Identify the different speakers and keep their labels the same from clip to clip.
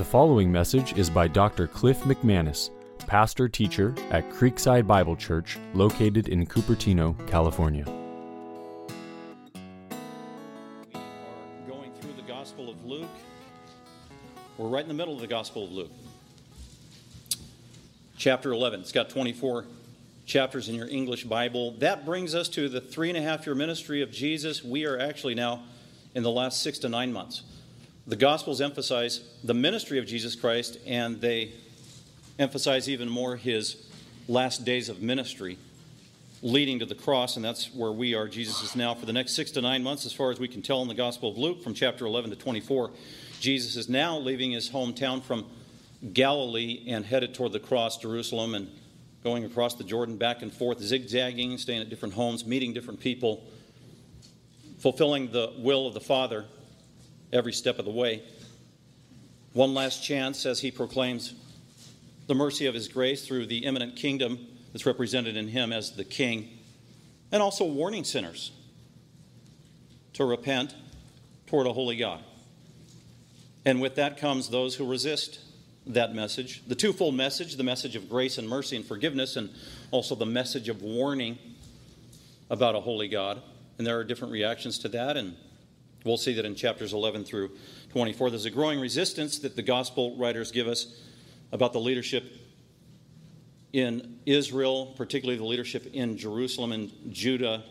Speaker 1: The following message is by Dr. Cliff McManus, pastor teacher at Creekside Bible Church, located in Cupertino, California.
Speaker 2: We are going through the Gospel of Luke. We're right in the middle of the Gospel of Luke. Chapter 11. It's got 24 chapters in your English Bible. That brings us to the three and a half year ministry of Jesus. We are actually now in the last six to nine months. The Gospels emphasize the ministry of Jesus Christ, and they emphasize even more his last days of ministry leading to the cross, and that's where we are. Jesus is now, for the next six to nine months, as far as we can tell in the Gospel of Luke, from chapter 11 to 24. Jesus is now leaving his hometown from Galilee and headed toward the cross, Jerusalem, and going across the Jordan back and forth, zigzagging, staying at different homes, meeting different people, fulfilling the will of the Father every step of the way. One last chance as he proclaims the mercy of his grace through the imminent kingdom that's represented in him as the king, and also warning sinners to repent toward a holy God. And with that comes those who resist that message the twofold message the message of grace and mercy and forgiveness, and also the message of warning about a holy God. And there are different reactions to that, and we'll see that in chapters 11 through 24. There's a growing resistance that the gospel writers give us about the leadership in Israel, particularly the leadership in Jerusalem and Judah,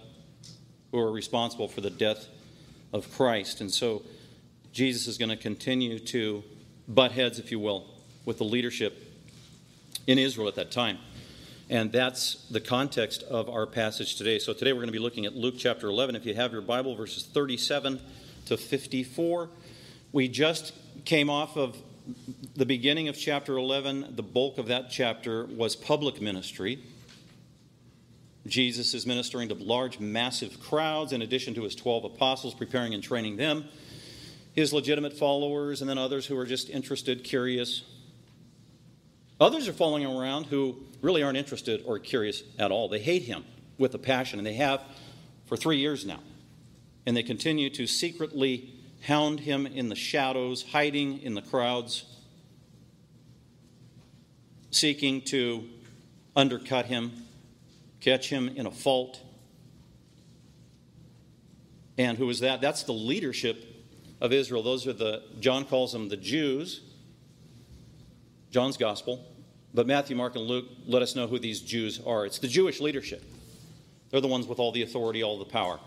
Speaker 2: who are responsible for the death of Christ. And so Jesus is going to continue to butt heads, if you will, with the leadership in Israel at that time. And that's the context of our passage today. So today we're going to be looking at Luke chapter 11. If you have your Bible, verses 37 to 54. We just came off of the beginning of chapter 11. The bulk of that chapter was public ministry. Jesus is ministering to large, massive crowds, in addition to his 12 apostles, preparing and training them, his legitimate followers, and then others who are just interested, curious. Others are following him around who really aren't interested or curious at all. They hate him with a passion, and they have for three years now. And they continue to secretly hound him in the shadows, hiding in the crowds, seeking to undercut him, catch him in a fault. And who is that? That's the leadership of Israel. Those are the, John calls them the Jews, John's gospel. But Matthew, Mark, and Luke let us know who these Jews are. It's the Jewish leadership. They're the ones with all the authority, all the power.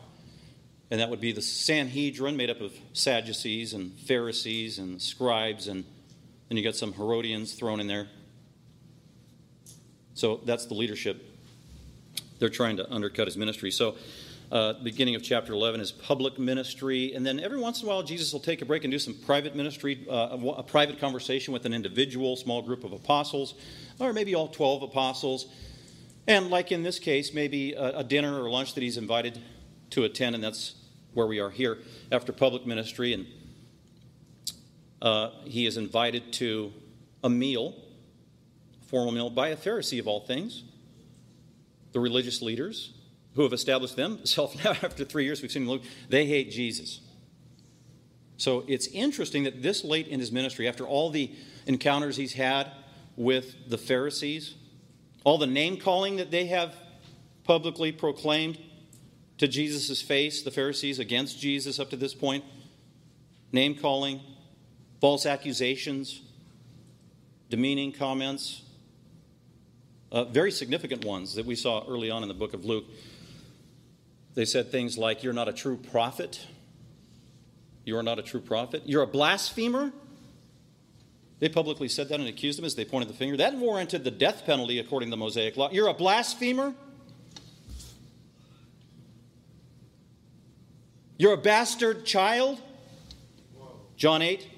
Speaker 2: And that would be the Sanhedrin, made up of Sadducees and Pharisees and scribes, and then you got some Herodians thrown in there. So that's the leadership. They're trying to undercut his ministry. So, uh, beginning of chapter 11 is public ministry. And then every once in a while, Jesus will take a break and do some private ministry, uh, a private conversation with an individual, small group of apostles, or maybe all 12 apostles. And like in this case, maybe a, a dinner or lunch that he's invited to attend, and that's where we are here after public ministry. And uh, he is invited to a meal, a formal meal, by a Pharisee of all things, the religious leaders who have established themselves now after three years. We've seen Luke, they hate Jesus. So it's interesting that this late in his ministry, after all the encounters he's had with the Pharisees, all the name calling that they have publicly proclaimed to Jesus' face, the Pharisees against Jesus up to this point, name calling, false accusations, demeaning comments, uh, very significant ones that we saw early on in the book of Luke. They said things like, You're not a true prophet. You are not a true prophet. You're a blasphemer. They publicly said that and accused him as they pointed the finger. That warranted the death penalty according to the Mosaic law. You're a blasphemer. You're a bastard child. John 8.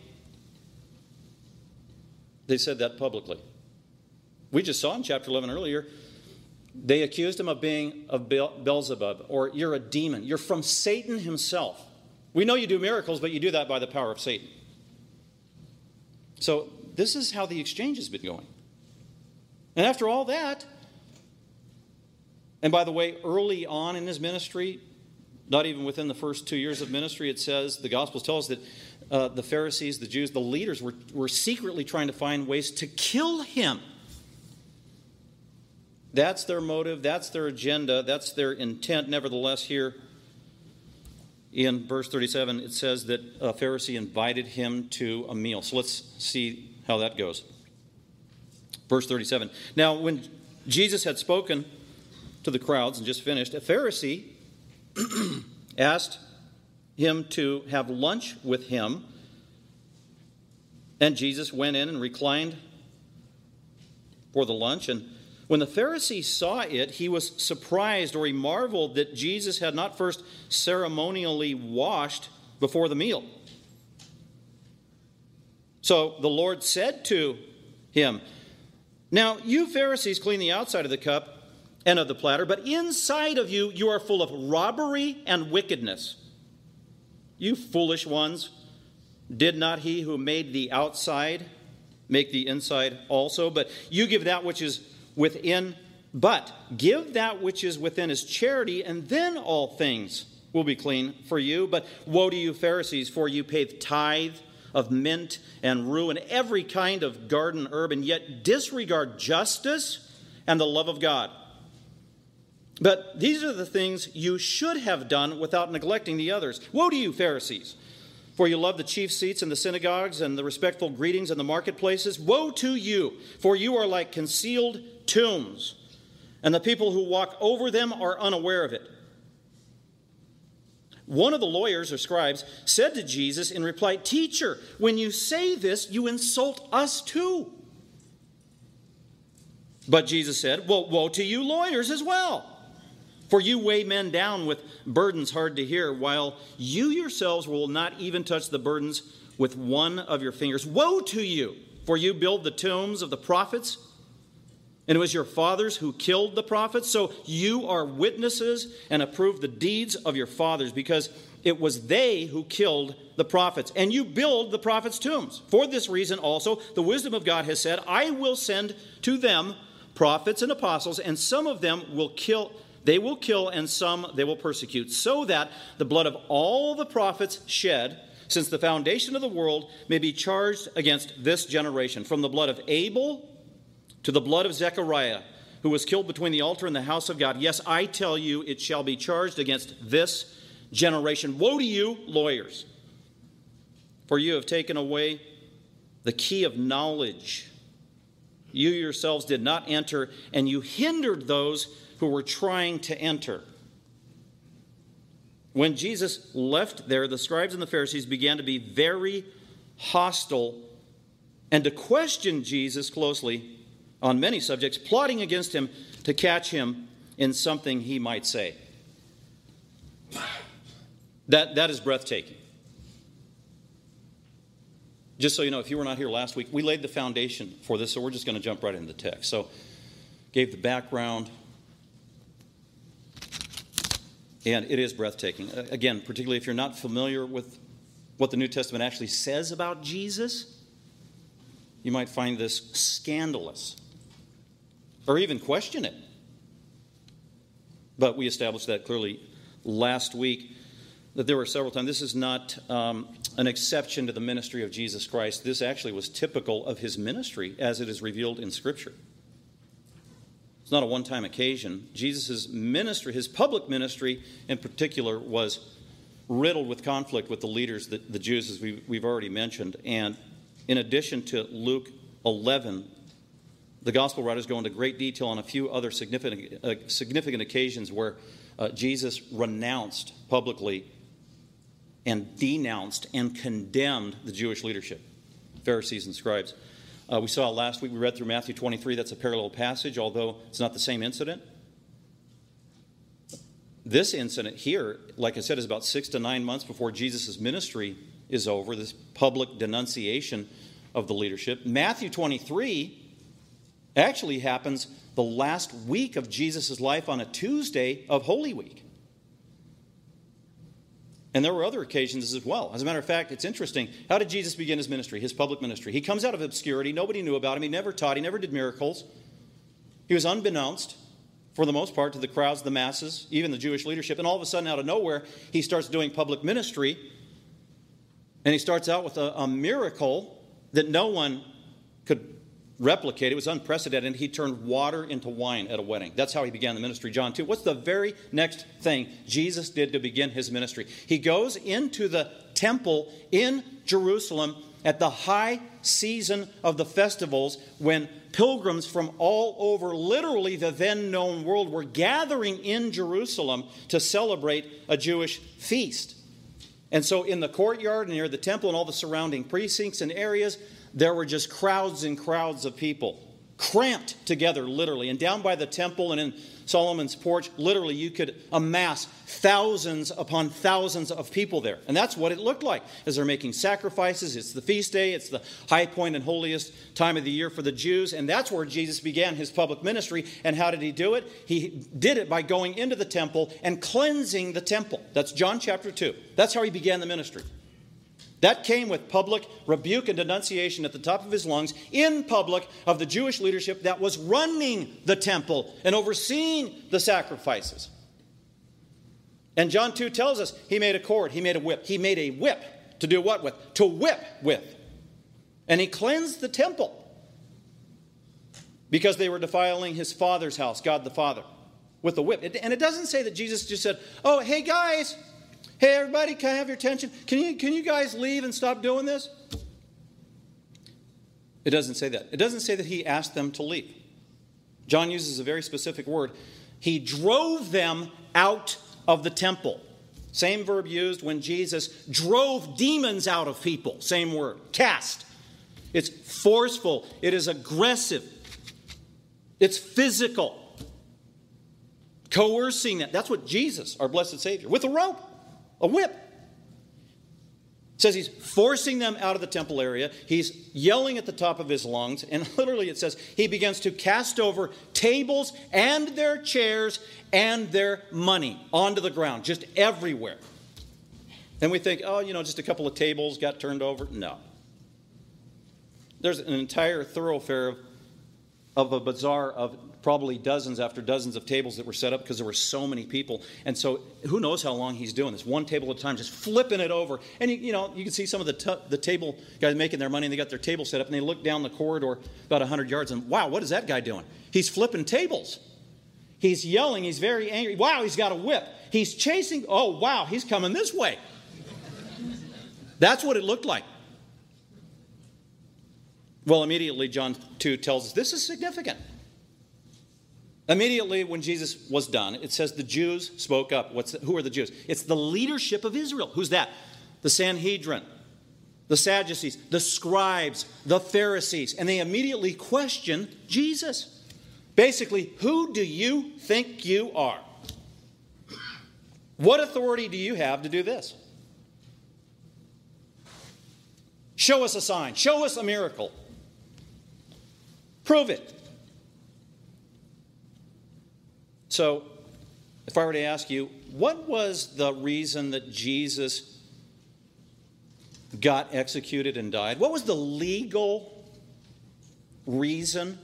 Speaker 2: They said that publicly. We just saw in chapter 11 earlier, they accused him of being of Beelzebub, or you're a demon. You're from Satan himself. We know you do miracles, but you do that by the power of Satan. So, this is how the exchange has been going. And after all that, and by the way, early on in his ministry, not even within the first two years of ministry, it says, the Gospels tell us that uh, the Pharisees, the Jews, the leaders were, were secretly trying to find ways to kill him. That's their motive, that's their agenda, that's their intent. Nevertheless, here in verse 37, it says that a Pharisee invited him to a meal. So let's see how that goes. Verse 37. Now, when Jesus had spoken to the crowds and just finished, a Pharisee asked him to have lunch with him. And Jesus went in and reclined for the lunch. And when the Pharisee saw it, he was surprised or he marveled that Jesus had not first ceremonially washed before the meal. So the Lord said to him, Now you Pharisees clean the outside of the cup and of the platter, but inside of you, you are full of robbery and wickedness. You foolish ones, did not he who made the outside make the inside also? But you give that which is within, but give that which is within as charity, and then all things will be clean for you. But woe to you, Pharisees, for you pay the tithe of mint and rue and every kind of garden herb, and yet disregard justice and the love of God. But these are the things you should have done without neglecting the others. Woe to you, Pharisees! For you love the chief seats in the synagogues and the respectful greetings in the marketplaces. Woe to you, for you are like concealed tombs, and the people who walk over them are unaware of it. One of the lawyers or scribes said to Jesus in reply, Teacher, when you say this, you insult us too. But Jesus said, Well, woe to you, lawyers, as well. For you weigh men down with burdens hard to hear, while you yourselves will not even touch the burdens with one of your fingers. Woe to you, for you build the tombs of the prophets and it was your fathers who killed the prophets. So you are witnesses and approve the deeds of your fathers, because it was they who killed the prophets. And you build the prophets' tombs. For this reason also, the wisdom of God has said, I will send to them prophets and apostles, and some of them will kill. They will kill, and some they will persecute, so that the blood of all the prophets shed since the foundation of the world may be charged against this generation. From the blood of Abel to the blood of Zechariah, who was killed between the altar and the house of God. Yes, I tell you, it shall be charged against this generation. Woe to you, lawyers, for you have taken away the key of knowledge. You yourselves did not enter, and you hindered those who were trying to enter. When Jesus left there, the scribes and the Pharisees began to be very hostile and to question Jesus closely on many subjects, plotting against him to catch him in something he might say. That, that is breathtaking. Just so you know, if you were not here last week, we laid the foundation for this, so we're just going to jump right into the text. So, gave the background, and it is breathtaking. Again, particularly if you're not familiar with what the New Testament actually says about Jesus, you might find this scandalous or even question it. But we established that clearly last week that there were several times. This is not um, an exception to the ministry of Jesus Christ. This actually was typical of his ministry as it is revealed in Scripture. It's not a one time occasion. Jesus' ministry, his public ministry in particular, was riddled with conflict with the leaders, the, the Jews, as we, we've already mentioned. And in addition to Luke 11, the gospel writers go into great detail on a few other significant, uh, significant occasions where uh, Jesus renounced publicly and denounced and condemned the Jewish leadership, Pharisees and scribes. Uh, we saw last week, we read through Matthew 23, that's a parallel passage, although it's not the same incident. This incident here, like I said, is about six to nine months before Jesus' ministry is over, this public denunciation of the leadership. Matthew 23 actually happens the last week of Jesus' life on a Tuesday of Holy Week. And there were other occasions as well. As a matter of fact, it's interesting. How did Jesus begin his ministry, his public ministry? He comes out of obscurity. Nobody knew about him. He never taught. He never did miracles. He was unbeknownst, for the most part, to the crowds, the masses, even the Jewish leadership. And all of a sudden, out of nowhere, he starts doing public ministry. And he starts out with a, a miracle that no one could replicate. It was unprecedented. He turned water into wine at a wedding. That's how he began the ministry. John 2. What's the very next thing Jesus did to begin his ministry? He goes into the temple in Jerusalem at the high season of the festivals when pilgrims from all over, literally the then known world, were gathering in Jerusalem to celebrate a Jewish feast. And so, in the courtyard near the temple and all the surrounding precincts and areas, there were just crowds and crowds of people, cramped together, literally. And down by the temple and in Solomon's porch, literally, you could amass thousands upon thousands of people there. And that's what it looked like as they're making sacrifices. It's the feast day, it's the high point and holiest time of the year for the Jews. And that's where Jesus began his public ministry. And how did he do it? He did it by going into the temple and cleansing the temple. That's John chapter 2. That's how he began the ministry. That came with public rebuke and denunciation at the top of his lungs in public of the Jewish leadership that was running the temple and overseeing the sacrifices. And John 2 tells us he made a cord, he made a whip. He made a whip to do what with? To whip with. And he cleansed the temple because they were defiling his father's house, God the Father, with a whip. And it doesn't say that Jesus just said, Oh, hey guys, Hey, everybody, can I have your attention? Can you, can you guys leave and stop doing this? It doesn't say that. It doesn't say that he asked them to leave. John uses a very specific word. He drove them out of the temple. Same verb used when Jesus drove demons out of people. Same word. Cast. It's forceful, it is aggressive, it's physical. Coercing that. That's what Jesus, our blessed Savior, with a rope a whip. Says he's forcing them out of the temple area. He's yelling at the top of his lungs. And literally, it says he begins to cast over tables and their chairs and their money onto the ground, just everywhere. And we think, oh, you know, just a couple of tables got turned over. No. There's an entire thoroughfare of, of a bazaar of probably dozens after dozens of tables that were set up because there were so many people. And so who knows how long he's doing this, one table at a time, just flipping it over. And you, you know, you can see some of the, t- the table guys making their money and they got their table set up and they look down the corridor about 100 yards and wow, what is that guy doing? He's flipping tables. He's yelling, he's very angry. Wow, he's got a whip. He's chasing, oh wow, he's coming this way. That's what it looked like. Well, immediately, John 2 tells us this is significant. Immediately, when Jesus was done, it says the Jews spoke up. What's the, who are the Jews? It's the leadership of Israel. Who's that? The Sanhedrin, the Sadducees, the scribes, the Pharisees. And they immediately question Jesus. Basically, who do you think you are? What authority do you have to do this? Show us a sign, show us a miracle. Prove it. So, if I were to ask you, what was the reason that Jesus got executed and died? What was the legal reason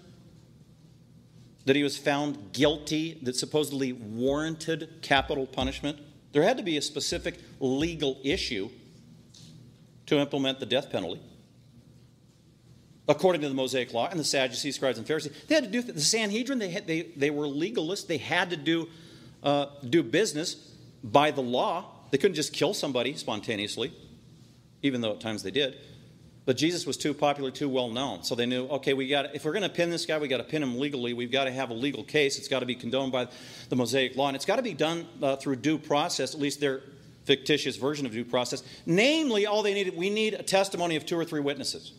Speaker 2: that he was found guilty that supposedly warranted capital punishment? There had to be a specific legal issue to implement the death penalty according to the Mosaic Law, and the Sadducees, scribes, and Pharisees. They had to do the Sanhedrin. They had, they, they were legalists. They had to do uh, do business by the law. They couldn't just kill somebody spontaneously, even though at times they did. But Jesus was too popular, too well known. So they knew, okay, we got if we're going to pin this guy, we got to pin him legally. We've got to have a legal case. It's got to be condoned by the Mosaic Law, and it's got to be done uh, through due process. At least their fictitious version of due process. Namely, all they needed, we need a testimony of two or three witnesses.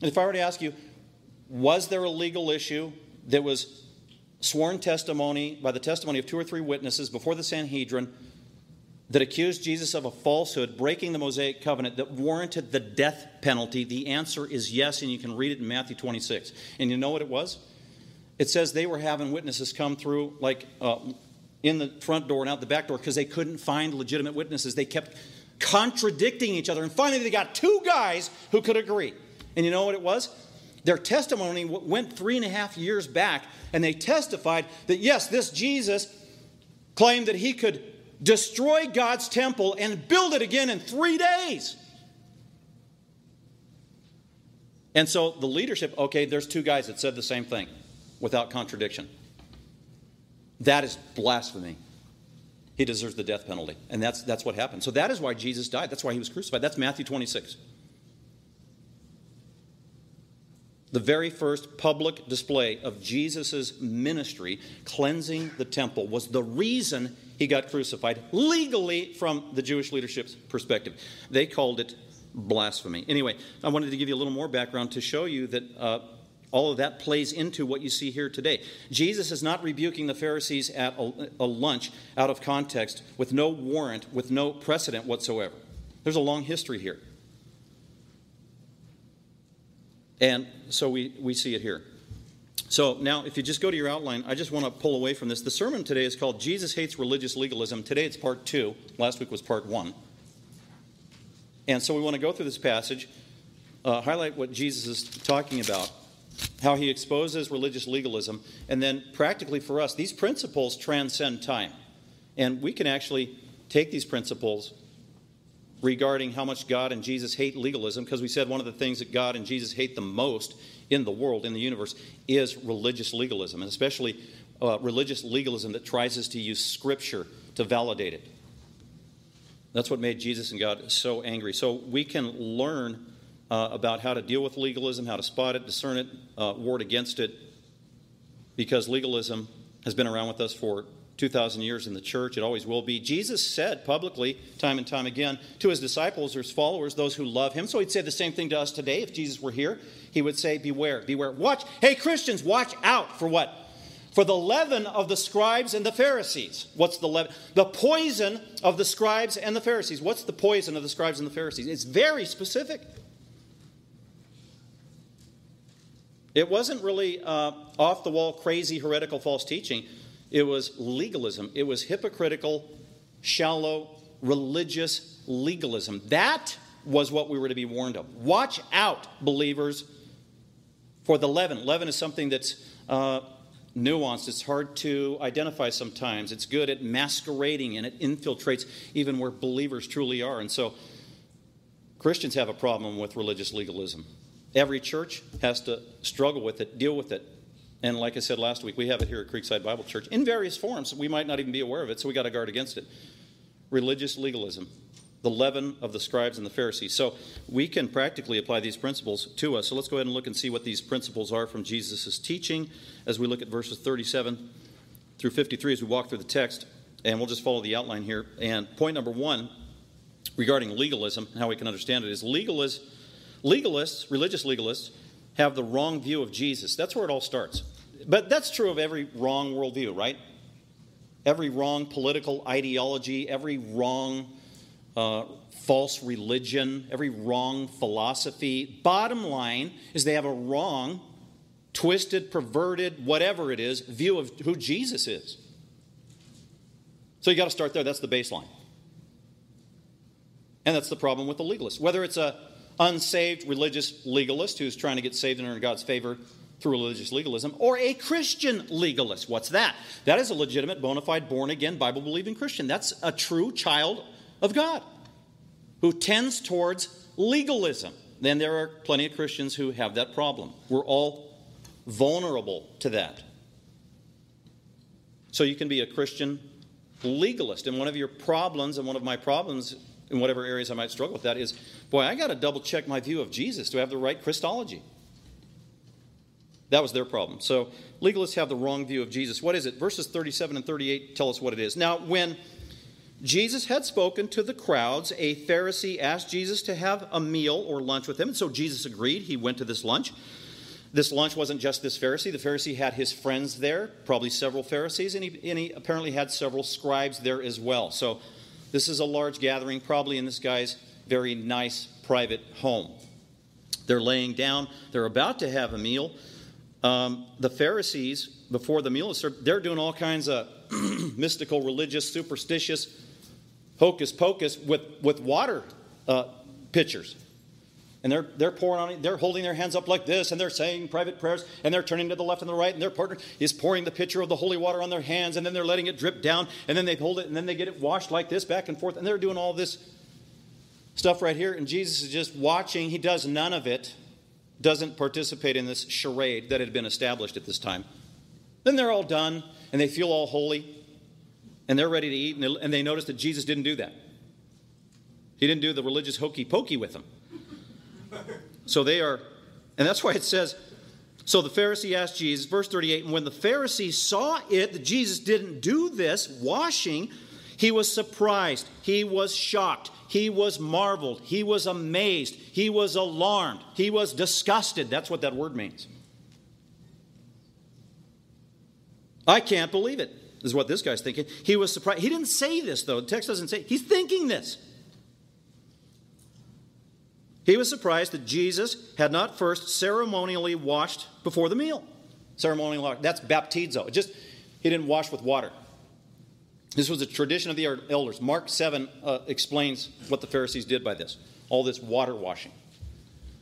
Speaker 2: And if I were to ask you, was there a legal issue that was sworn testimony by the testimony of two or three witnesses before the Sanhedrin that accused Jesus of a falsehood, breaking the Mosaic covenant that warranted the death penalty? The answer is yes, and you can read it in Matthew 26. And you know what it was? It says they were having witnesses come through, like uh, in the front door and out the back door, because they couldn't find legitimate witnesses. They kept contradicting each other. And finally, they got two guys who could agree. And you know what it was? Their testimony went three and a half years back, and they testified that yes, this Jesus claimed that he could destroy God's temple and build it again in three days. And so the leadership, okay, there's two guys that said the same thing without contradiction. That is blasphemy. He deserves the death penalty. And that's, that's what happened. So that is why Jesus died. That's why he was crucified. That's Matthew 26. The very first public display of Jesus' ministry, cleansing the temple, was the reason he got crucified legally from the Jewish leadership's perspective. They called it blasphemy. Anyway, I wanted to give you a little more background to show you that uh, all of that plays into what you see here today. Jesus is not rebuking the Pharisees at a, a lunch out of context with no warrant, with no precedent whatsoever. There's a long history here. And so we, we see it here. So now, if you just go to your outline, I just want to pull away from this. The sermon today is called Jesus Hates Religious Legalism. Today it's part two. Last week was part one. And so we want to go through this passage, uh, highlight what Jesus is talking about, how he exposes religious legalism, and then practically for us, these principles transcend time. And we can actually take these principles regarding how much God and Jesus hate legalism, because we said one of the things that God and Jesus hate the most in the world, in the universe, is religious legalism, and especially uh, religious legalism that tries to use Scripture to validate it. That's what made Jesus and God so angry. So we can learn uh, about how to deal with legalism, how to spot it, discern it, uh, ward against it, because legalism has been around with us for 2,000 years in the church. It always will be. Jesus said publicly, time and time again, to his disciples or his followers, those who love him. So he'd say the same thing to us today if Jesus were here. He would say, Beware, beware. Watch. Hey, Christians, watch out for what? For the leaven of the scribes and the Pharisees. What's the leaven? The poison of the scribes and the Pharisees. What's the poison of the scribes and the Pharisees? It's very specific. It wasn't really uh, off the wall, crazy, heretical, false teaching. It was legalism. It was hypocritical, shallow, religious legalism. That was what we were to be warned of. Watch out, believers, for the leaven. Leaven is something that's uh, nuanced. It's hard to identify sometimes. It's good at masquerading and it infiltrates even where believers truly are. And so Christians have a problem with religious legalism. Every church has to struggle with it, deal with it. And like I said last week, we have it here at Creekside Bible Church in various forms. We might not even be aware of it, so we got to guard against it. Religious legalism, the leaven of the scribes and the Pharisees. So we can practically apply these principles to us. So let's go ahead and look and see what these principles are from Jesus' teaching as we look at verses 37 through 53 as we walk through the text. And we'll just follow the outline here. And point number one regarding legalism, how we can understand it, is legalists, legalists, religious legalists, have the wrong view of Jesus. That's where it all starts. But that's true of every wrong worldview, right? Every wrong political ideology, every wrong uh, false religion, every wrong philosophy. Bottom line is they have a wrong, twisted, perverted, whatever it is, view of who Jesus is. So you got to start there. That's the baseline. And that's the problem with the legalist. Whether it's a unsaved religious legalist who's trying to get saved and earn God's favor through religious legalism, or a Christian legalist. What's that? That is a legitimate, bona fide, born again, Bible believing Christian. That's a true child of God who tends towards legalism. Then there are plenty of Christians who have that problem. We're all vulnerable to that. So you can be a Christian legalist. And one of your problems, and one of my problems in whatever areas I might struggle with that is boy, I got to double check my view of Jesus. Do I have the right Christology? That was their problem. So legalists have the wrong view of Jesus. What is it? Verses 37 and 38 tell us what it is. Now, when Jesus had spoken to the crowds, a Pharisee asked Jesus to have a meal or lunch with him. And so Jesus agreed. He went to this lunch. This lunch wasn't just this Pharisee. The Pharisee had his friends there, probably several Pharisees, and he, and he apparently had several scribes there as well. So this is a large gathering, probably in this guy's very nice private home. They're laying down, they're about to have a meal. Um, the Pharisees, before the meal is served, they're doing all kinds of mystical, religious, superstitious, hocus pocus with, with water uh, pitchers. And they're, they're pouring on it, they're holding their hands up like this, and they're saying private prayers, and they're turning to the left and the right, and their partner is pouring the pitcher of the holy water on their hands, and then they're letting it drip down, and then they hold it, and then they get it washed like this back and forth, and they're doing all this stuff right here, and Jesus is just watching. He does none of it. Doesn't participate in this charade that had been established at this time, then they're all done and they feel all holy and they're ready to eat and they, and they notice that Jesus didn't do that. He didn't do the religious hokey pokey with them. So they are, and that's why it says, so the Pharisee asked Jesus, verse 38, and when the Pharisee saw it, that Jesus didn't do this washing, he was surprised. He was shocked. He was marveled. He was amazed. He was alarmed. He was disgusted. That's what that word means. I can't believe it, is what this guy's thinking. He was surprised. He didn't say this, though. The text doesn't say. He's thinking this. He was surprised that Jesus had not first ceremonially washed before the meal. Ceremonial. That's baptizo. It just he didn't wash with water. This was a tradition of the elders. Mark 7 uh, explains what the Pharisees did by this. All this water washing.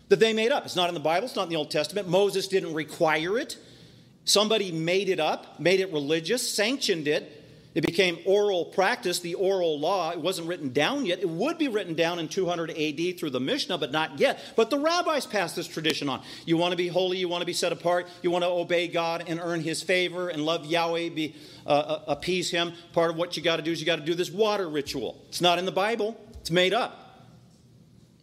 Speaker 2: That they made up. It's not in the Bible, it's not in the Old Testament. Moses didn't require it. Somebody made it up, made it religious, sanctioned it, it became oral practice, the oral law. It wasn't written down yet. It would be written down in 200 AD through the Mishnah, but not yet. But the rabbis passed this tradition on. You want to be holy, you want to be set apart, you want to obey God and earn His favor and love Yahweh, be, uh, uh appease Him. Part of what you got to do is you got to do this water ritual. It's not in the Bible, it's made up.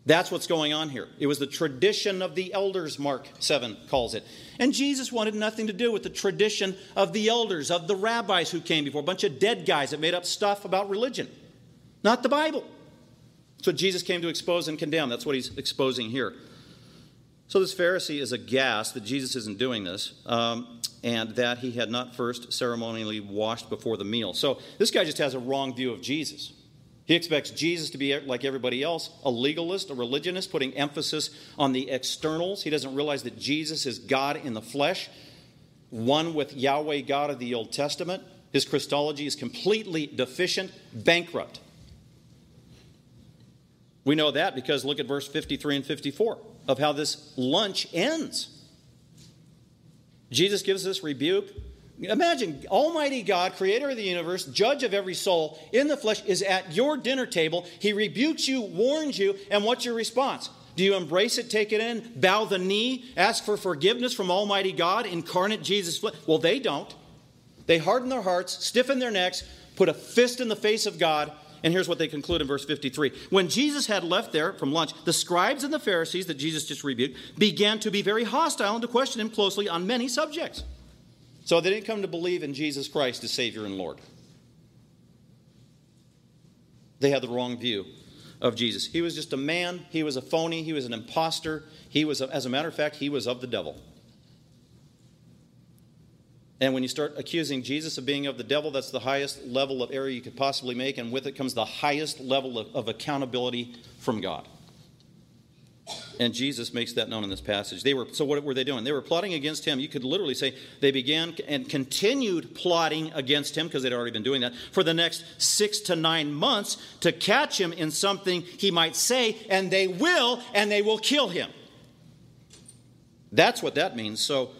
Speaker 2: That's what's going on here. It was the tradition of the elders, Mark 7 calls it. And Jesus wanted nothing to do with the tradition of the elders, of the rabbis who came before, a bunch of dead guys that made up stuff about religion, not the Bible. That's what Jesus came to expose and condemn. That's what he's exposing here. So this Pharisee is aghast that Jesus isn't doing this um, and that he had not first ceremonially washed before the meal. So this guy just has a wrong view of Jesus. He expects Jesus to be like everybody else, a legalist, a religionist, putting emphasis on the externals. He doesn't realize that Jesus is God in the flesh, one with Yahweh, God of the Old Testament. His Christology is completely deficient, bankrupt. We know that because look at verse 53 and 54 of how this lunch ends. Jesus gives this rebuke Imagine Almighty God, creator of the universe, judge of every soul in the flesh, is at your dinner table. He rebukes you, warns you, and what's your response? Do you embrace it, take it in, bow the knee, ask for forgiveness from Almighty God, incarnate Jesus? Well, they don't. They harden their hearts, stiffen their necks, put a fist in the face of God, and here's what they conclude in verse 53. When Jesus had left there from lunch, the scribes and the Pharisees that Jesus just rebuked began to be very hostile and to question him closely on many subjects. So they didn't come to believe in Jesus Christ as Savior and Lord. They had the wrong view of Jesus. He was just a man, he was a phony, he was an impostor. He was, as a matter of fact, he was of the devil. And when you start accusing Jesus of being of the devil, that's the highest level of error you could possibly make, and with it comes the highest level of, of accountability from God. And Jesus makes that known in this passage. They were so what were they doing? They were plotting against him. You could literally say they began and continued plotting against him because they'd already been doing that for the next 6 to 9 months to catch him in something he might say and they will and they will kill him. That's what that means. So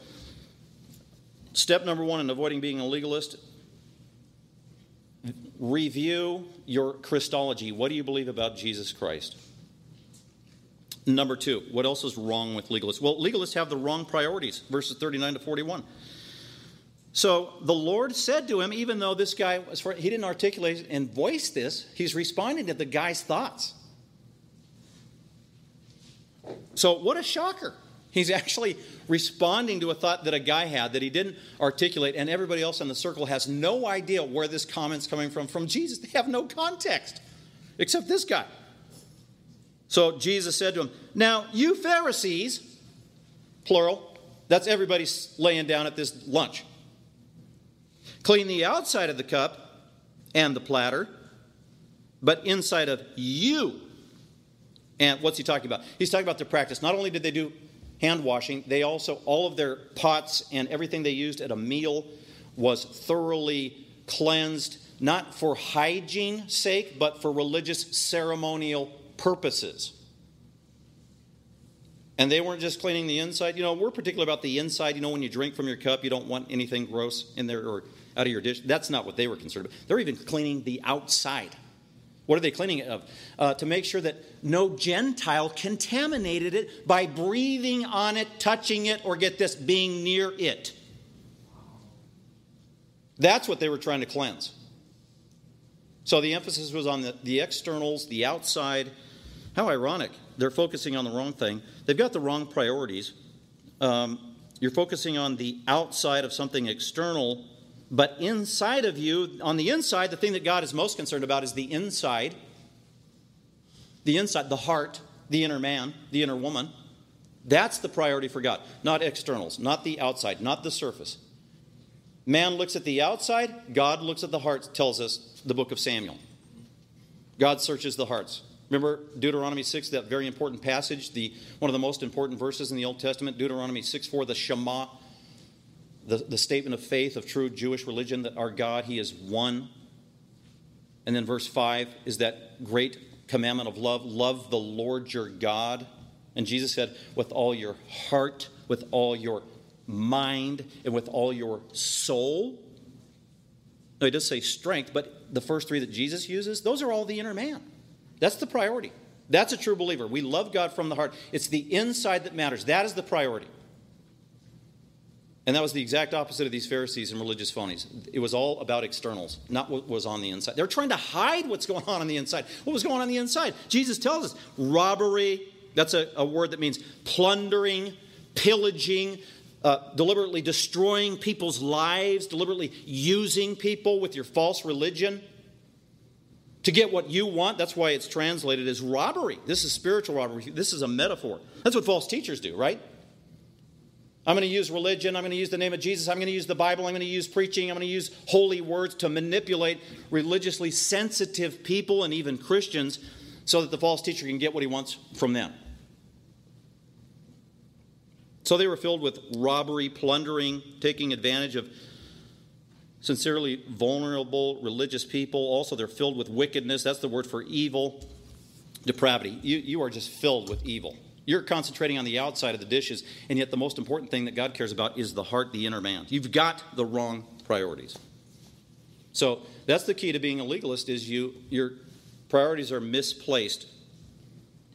Speaker 2: step number 1 in avoiding being a legalist review your Christology. What do you believe about Jesus Christ? Number two, what else is wrong with legalists? Well, legalists have the wrong priorities, verses 39 to 41. So the Lord said to him, even though this guy, as far, he didn't articulate and voice this, he's responding to the guy's thoughts. So what a shocker. He's actually responding to a thought that a guy had that he didn't articulate, and everybody else in the circle has no idea where this comment's coming from from Jesus. They have no context, except this guy. So Jesus said to him, Now, you Pharisees, plural, that's everybody laying down at this lunch, clean the outside of the cup and the platter, but inside of you. And what's he talking about? He's talking about their practice. Not only did they do hand washing, they also, all of their pots and everything they used at a meal was thoroughly cleansed, not for hygiene sake, but for religious ceremonial purposes. And they weren't just cleaning the inside. You know, we're particular about the inside. You know, when you drink from your cup, you don't want anything gross in there or out of your dish. That's not what they were concerned about. They're even cleaning the outside. What are they cleaning it of? Uh, to make sure that no Gentile contaminated it by breathing on it, touching it, or get this, being near it. That's what they were trying to cleanse. So the emphasis was on the, the externals, the outside. How ironic. They're focusing on the wrong thing. They've got the wrong priorities. Um, you're focusing on the outside of something external, but inside of you, on the inside, the thing that God is most concerned about is the inside. The inside, the heart, the inner man, the inner woman. That's the priority for God, not externals, not the outside, not the surface. Man looks at the outside, God looks at the heart, tells us the book of Samuel. God searches the hearts. Remember Deuteronomy 6, that very important passage, the, one of the most important verses in the Old Testament, Deuteronomy 6 4, the Shema, the, the statement of faith of true Jewish religion that our God, He is one. And then verse 5 is that great commandment of love love the Lord your God. And Jesus said, with all your heart, with all your mind, and with all your soul. No, he does say strength, but the first three that Jesus uses, those are all the inner man. That's the priority. That's a true believer. We love God from the heart. It's the inside that matters. That is the priority. And that was the exact opposite of these Pharisees and religious phonies. It was all about externals, not what was on the inside. They were trying to hide what's going on on the inside. What was going on on the inside? Jesus tells us robbery, that's a, a word that means plundering, pillaging, uh, deliberately destroying people's lives, deliberately using people with your false religion to get what you want. That's why it's translated as robbery. This is spiritual robbery. This is a metaphor. That's what false teachers do, right? I'm going to use religion. I'm going to use the name of Jesus. I'm going to use the Bible. I'm going to use preaching. I'm going to use holy words to manipulate religiously sensitive people and even Christians so that the false teacher can get what he wants from them. So they were filled with robbery, plundering, taking advantage of sincerely vulnerable religious people. Also, they're filled with wickedness. That's the word for evil, depravity. You, you are just filled with evil. You're concentrating on the outside of the dishes, and yet the most important thing that God cares about is the heart, the inner man. You've got the wrong priorities. So that's the key to being a legalist is you your priorities are misplaced.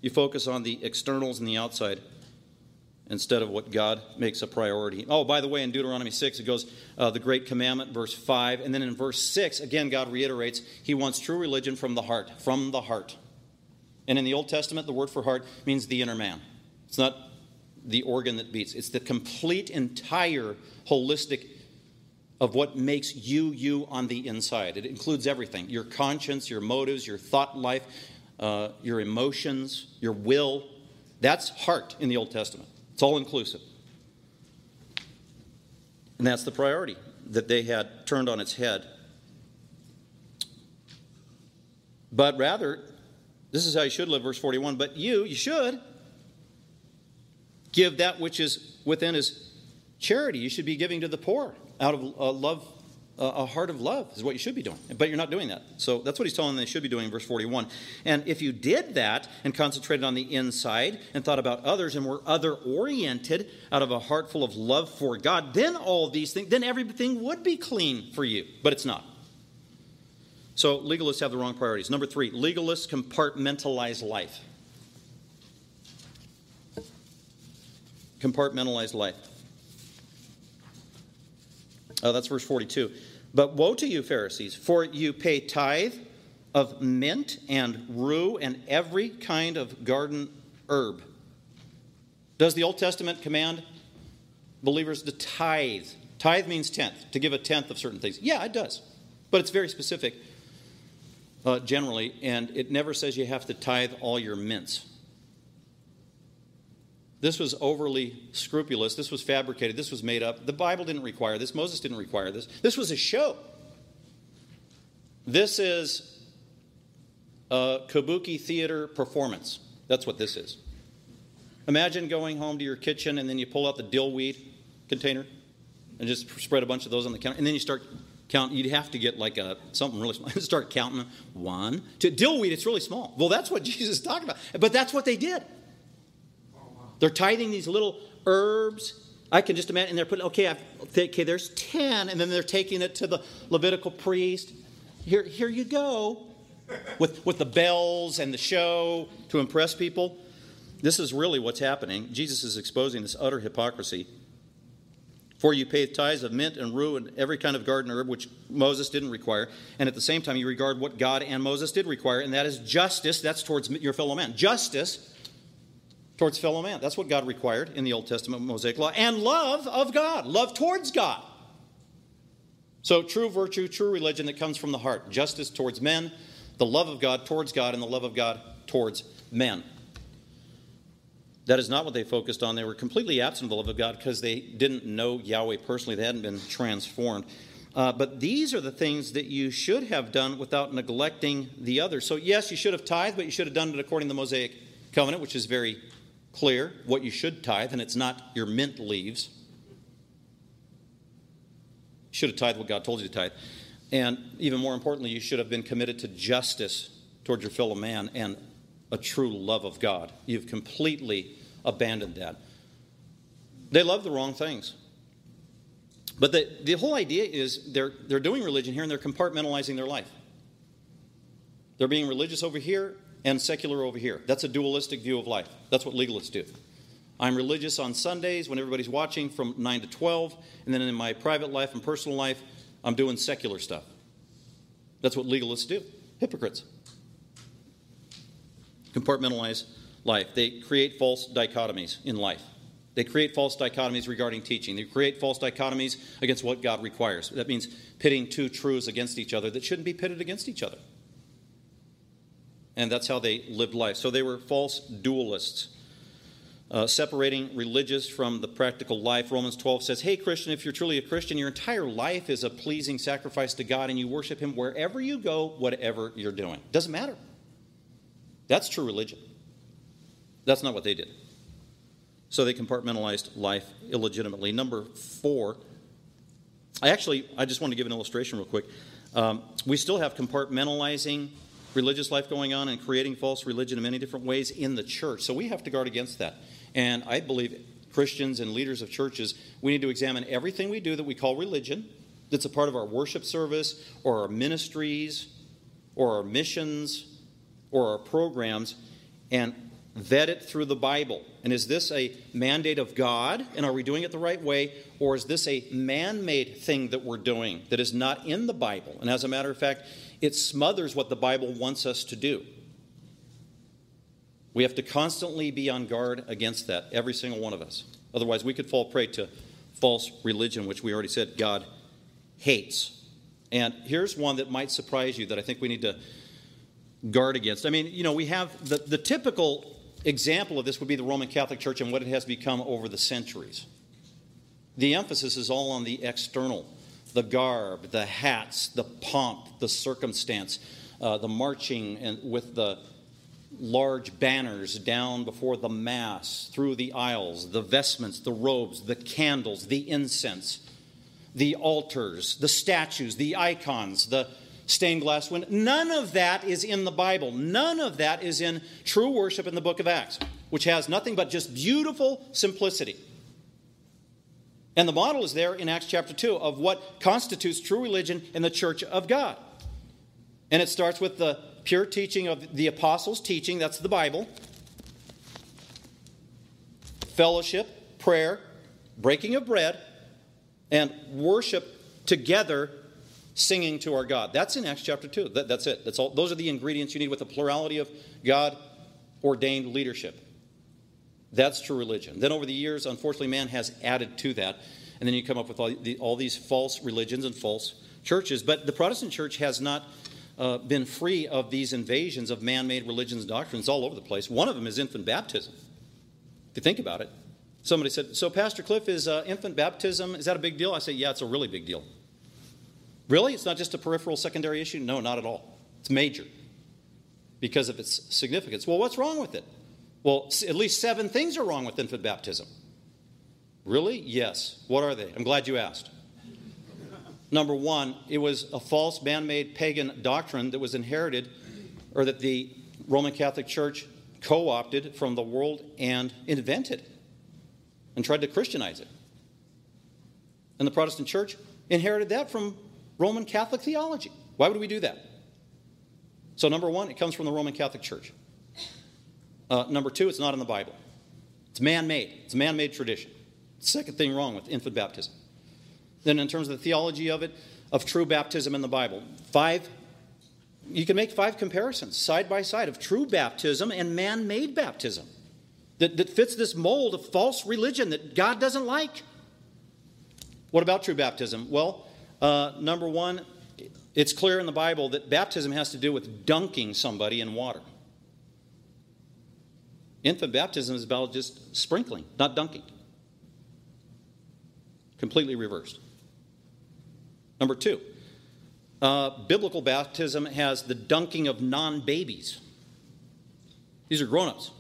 Speaker 2: You focus on the externals and the outside instead of what God makes a priority. Oh, by the way, in Deuteronomy 6, it goes uh, the great commandment, verse 5. And then in verse 6, again, God reiterates he wants true religion from the heart, from the heart. And in the Old Testament, the word for heart means the inner man. It's not the organ that beats, it's the complete, entire, holistic of what makes you you on the inside. It includes everything your conscience, your motives, your thought life, uh, your emotions, your will. That's heart in the Old Testament. It's all inclusive. And that's the priority that they had turned on its head. But rather, this is how you should live, verse 41. But you, you should give that which is within as charity. You should be giving to the poor out of uh, love a heart of love is what you should be doing. But you're not doing that. So that's what he's telling them they should be doing in verse 41. And if you did that and concentrated on the inside and thought about others and were other oriented out of a heart full of love for God, then all these things, then everything would be clean for you. But it's not. So legalists have the wrong priorities. Number three, legalists compartmentalize life. Compartmentalize life. Oh, that's verse 42. But woe to you, Pharisees, for you pay tithe of mint and rue and every kind of garden herb. Does the Old Testament command believers to tithe? Tithe means tenth, to give a tenth of certain things. Yeah, it does. But it's very specific uh, generally, and it never says you have to tithe all your mints. This was overly scrupulous. This was fabricated. This was made up. The Bible didn't require this. Moses didn't require this. This was a show. This is a kabuki theater performance. That's what this is. Imagine going home to your kitchen and then you pull out the dillweed container and just spread a bunch of those on the counter. And then you start counting. You'd have to get like a, something really small. start counting one, two. Dillweed, it's really small. Well, that's what Jesus is talking about. But that's what they did. They're tithing these little herbs. I can just imagine, and they're putting, okay, I've, okay, there's 10, and then they're taking it to the Levitical priest. Here, here you go. with, with the bells and the show to impress people. This is really what's happening. Jesus is exposing this utter hypocrisy. For you pay tithes of mint and rue and every kind of garden herb, which Moses didn't require. And at the same time, you regard what God and Moses did require, and that is justice. That's towards your fellow man. Justice towards fellow man. That's what God required in the Old Testament Mosaic law. And love of God, love towards God. So, true virtue, true religion that comes from the heart. Justice towards men, the love of God towards God, and the love of God towards men. That is not what they focused on. They were completely absent of the love of God because they didn't know Yahweh personally. They hadn't been transformed. Uh, but these are the things that you should have done without neglecting the others. So, yes, you should have tithed, but you should have done it according to the Mosaic covenant, which is very clear what you should tithe, and it's not your mint leaves. You should have tithe what God told you to tithe. And even more importantly, you should have been committed to justice towards your fellow man and a true love of God. You've completely abandoned that. They love the wrong things. But the, the whole idea is they're, they're doing religion here and they're compartmentalizing their life. They're being religious over here and secular over here. That's a dualistic view of life. That's what legalists do. I'm religious on Sundays when everybody's watching from 9 to 12, and then in my private life and personal life, I'm doing secular stuff. That's what legalists do. Hypocrites compartmentalize life. They create false dichotomies in life. They create false dichotomies regarding teaching. They create false dichotomies against what God requires. That means pitting two truths against each other that shouldn't be pitted against each other. And that's how they lived life. So they were false dualists, uh, separating religious from the practical life. Romans 12 says, Hey, Christian, if you're truly a Christian, your entire life is a pleasing sacrifice to God, and you worship Him wherever you go, whatever you're doing. Doesn't matter. That's true religion. That's not what they did. So they compartmentalized life illegitimately. Number four, I actually, I just want to give an illustration real quick. Um, we still have compartmentalizing religious life going on and creating false religion in many different ways in the church. So we have to guard against that. And I believe Christians and leaders of churches, we need to examine everything we do that we call religion, that's a part of our worship service or our ministries or our missions or our programs and vet it through the Bible. And is this a mandate of God? And are we doing it the right way? Or is this a man made thing that we're doing that is not in the Bible? And as a matter of fact, it smothers what the Bible wants us to do. We have to constantly be on guard against that, every single one of us. Otherwise, we could fall prey to false religion, which we already said God hates. And here's one that might surprise you that I think we need to guard against. I mean, you know, we have the, the typical example of this would be the Roman Catholic Church and what it has become over the centuries. The emphasis is all on the external the garb, the hats, the pomp, the circumstance, uh, the marching and with the large banners down before the Mass, through the aisles, the vestments, the robes, the candles, the incense, the altars, the statues, the icons, the stained glass window. None of that is in the Bible. None of that is in true worship in the book of Acts, which has nothing but just beautiful simplicity. And the model is there in Acts chapter 2 of what constitutes true religion in the church of God. And it starts with the pure teaching of the apostles' teaching, that's the Bible, fellowship, prayer, breaking of bread, and worship together singing to our God. That's in Acts chapter 2. That, that's it. That's all. Those are the ingredients you need with a plurality of God ordained leadership. That's true religion. Then over the years, unfortunately, man has added to that. And then you come up with all, the, all these false religions and false churches. But the Protestant church has not uh, been free of these invasions of man made religions and doctrines all over the place. One of them is infant baptism. If you think about it, somebody said, So, Pastor Cliff, is uh, infant baptism, is that a big deal? I say, Yeah, it's a really big deal. Really? It's not just a peripheral secondary issue? No, not at all. It's major because of its significance. Well, what's wrong with it? Well, at least seven things are wrong with infant baptism. Really? Yes. What are they? I'm glad you asked. Number one, it was a false man made pagan doctrine that was inherited or that the Roman Catholic Church co opted from the world and invented and tried to Christianize it. And the Protestant Church inherited that from Roman Catholic theology. Why would we do that? So, number one, it comes from the Roman Catholic Church. Uh, number two, it's not in the Bible. It's man made, it's a man made tradition. Second thing wrong with infant baptism. Then, in terms of the theology of it, of true baptism in the Bible, five, you can make five comparisons side by side of true baptism and man made baptism that, that fits this mold of false religion that God doesn't like. What about true baptism? Well, uh, number one, it's clear in the Bible that baptism has to do with dunking somebody in water. Infant baptism is about just sprinkling, not dunking. Completely reversed. Number two, uh, biblical baptism has the dunking of non babies. These are grown ups.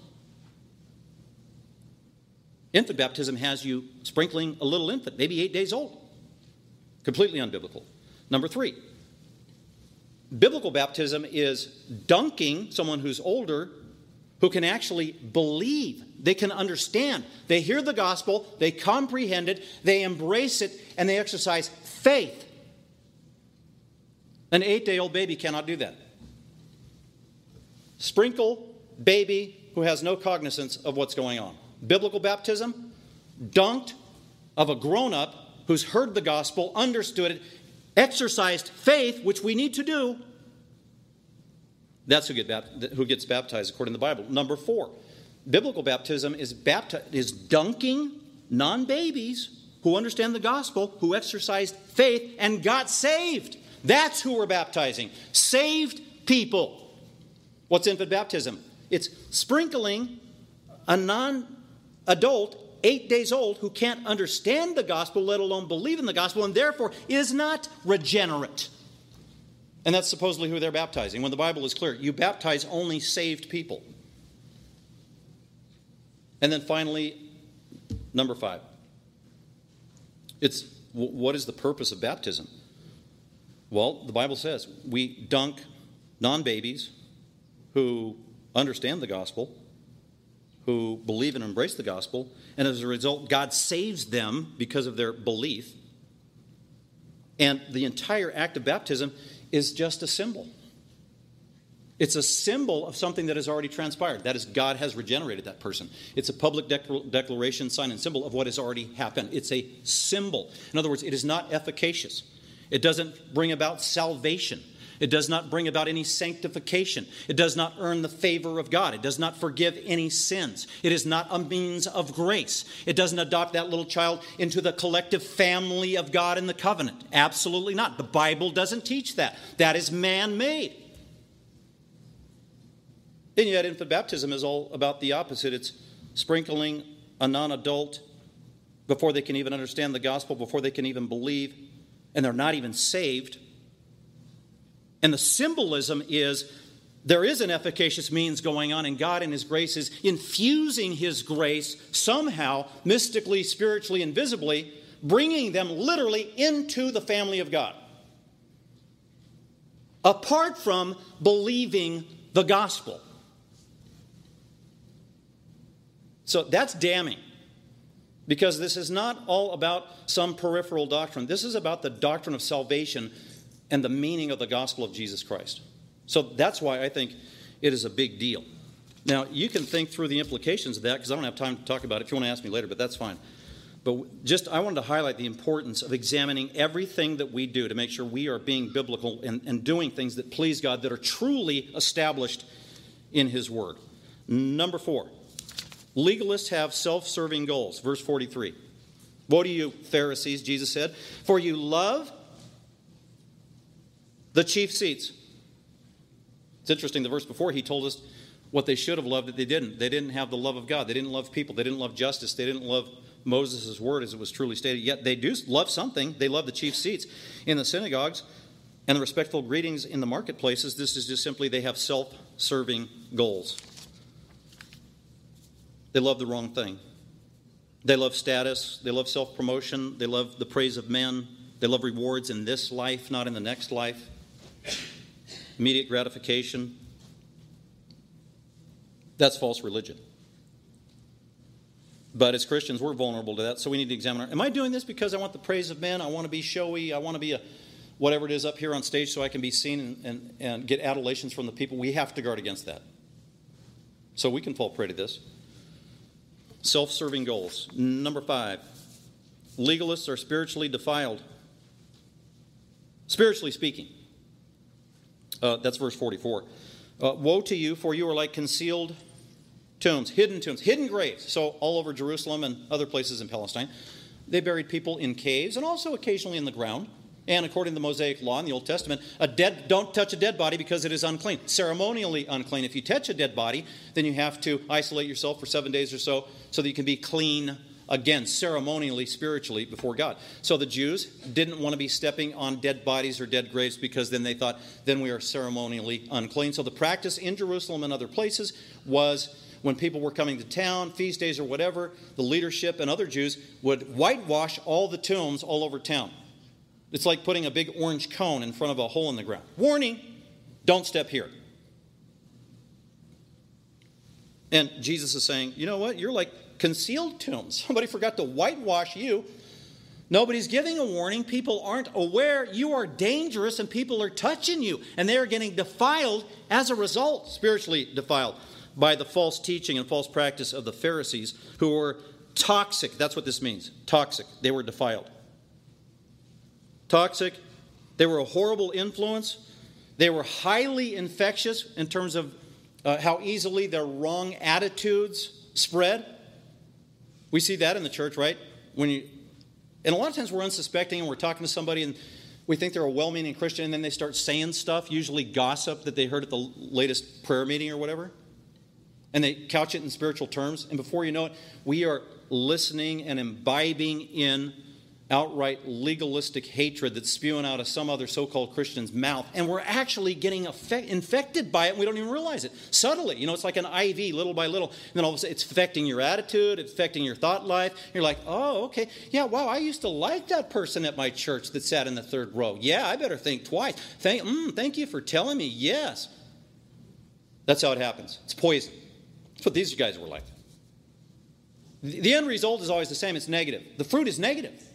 Speaker 2: Infant baptism has you sprinkling a little infant, maybe eight days old. Completely unbiblical. Number three, biblical baptism is dunking someone who's older who can actually believe. They can understand. They hear the gospel, they comprehend it, they embrace it, and they exercise faith. An eight day old baby cannot do that. Sprinkle baby who has no cognizance of what's going on. Biblical baptism, dunked of a grown up who's heard the gospel, understood it, exercised faith, which we need to do. That's who, get who gets baptized according to the Bible. Number four, biblical baptism is, bapti- is dunking non babies who understand the gospel, who exercised faith and got saved. That's who we're baptizing. Saved people. What's infant baptism? It's sprinkling a non adult, eight days old, who can't understand the gospel, let alone believe in the gospel, and therefore is not regenerate. And that's supposedly who they're baptizing, when the Bible is clear. You baptize only saved people. And then finally, number five. It's what is the purpose of baptism? Well, the Bible says we dunk non babies who understand the gospel, who believe and embrace the gospel, and as a result, God saves them because of their belief. And the entire act of baptism is just a symbol. It's a symbol of something that has already transpired. That is, God has regenerated that person. It's a public declaration, sign, and symbol of what has already happened. It's a symbol. In other words, it is not efficacious. It doesn't bring about salvation. It does not bring about any sanctification. It does not earn the favor of God. It does not forgive any sins. It is not a means of grace. It doesn't adopt that little child into the collective family of God in the covenant. Absolutely not. The Bible doesn't teach that. That is man made. And yet, infant baptism is all about the opposite it's sprinkling a non adult before they can even understand the gospel, before they can even believe and they're not even saved. And the symbolism is there is an efficacious means going on, and God in His grace is infusing His grace somehow, mystically, spiritually, and visibly, bringing them literally into the family of God. Apart from believing the gospel. So that's damning. Because this is not all about some peripheral doctrine. This is about the doctrine of salvation and the meaning of the gospel of Jesus Christ. So that's why I think it is a big deal. Now, you can think through the implications of that because I don't have time to talk about it if you want to ask me later, but that's fine. But just, I wanted to highlight the importance of examining everything that we do to make sure we are being biblical and, and doing things that please God that are truly established in His Word. Number four, Legalists have self serving goals. Verse 43. Woe to you, Pharisees, Jesus said, for you love the chief seats. It's interesting, the verse before he told us what they should have loved that they didn't. They didn't have the love of God. They didn't love people. They didn't love justice. They didn't love Moses' word as it was truly stated. Yet they do love something. They love the chief seats in the synagogues and the respectful greetings in the marketplaces. This is just simply they have self serving goals. They love the wrong thing. They love status. They love self promotion. They love the praise of men. They love rewards in this life, not in the next life. Immediate gratification. That's false religion. But as Christians, we're vulnerable to that, so we need to examine our, Am I doing this because I want the praise of men? I want to be showy. I want to be a, whatever it is up here on stage so I can be seen and, and, and get adulations from the people. We have to guard against that. So we can fall prey to this. Self serving goals. Number five, legalists are spiritually defiled. Spiritually speaking. Uh, that's verse 44. Uh, Woe to you, for you are like concealed tombs, hidden tombs, hidden graves. So, all over Jerusalem and other places in Palestine, they buried people in caves and also occasionally in the ground. And according to the Mosaic law in the Old Testament, a dead don't touch a dead body because it is unclean, ceremonially unclean. If you touch a dead body, then you have to isolate yourself for seven days or so so that you can be clean again, ceremonially, spiritually before God. So the Jews didn't want to be stepping on dead bodies or dead graves because then they thought, then we are ceremonially unclean. So the practice in Jerusalem and other places was when people were coming to town, feast days or whatever, the leadership and other Jews would whitewash all the tombs all over town. It's like putting a big orange cone in front of a hole in the ground. Warning, don't step here. And Jesus is saying, you know what? You're like concealed tombs. Somebody forgot to whitewash you. Nobody's giving a warning. People aren't aware. You are dangerous and people are touching you. And they are getting defiled as a result, spiritually defiled, by the false teaching and false practice of the Pharisees who were toxic. That's what this means toxic. They were defiled. Toxic. They were a horrible influence. They were highly infectious in terms of uh, how easily their wrong attitudes spread. We see that in the church, right? When you, and a lot of times we're unsuspecting and we're talking to somebody and we think they're a well meaning Christian and then they start saying stuff, usually gossip that they heard at the latest prayer meeting or whatever. And they couch it in spiritual terms. And before you know it, we are listening and imbibing in outright legalistic hatred that's spewing out of some other so called Christian's mouth. And we're actually getting infected by it and we don't even realize it. Subtly, you know, it's like an IV, little by little. And then all of a sudden, it's affecting your attitude, it's affecting your thought life. You're like, oh, okay. Yeah, wow, I used to like that person at my church that sat in the third row. Yeah, I better think twice. Thank, mm, thank you for telling me. Yes. That's how it happens. It's poison. That's what these guys were like. The end result is always the same it's negative. The fruit is negative.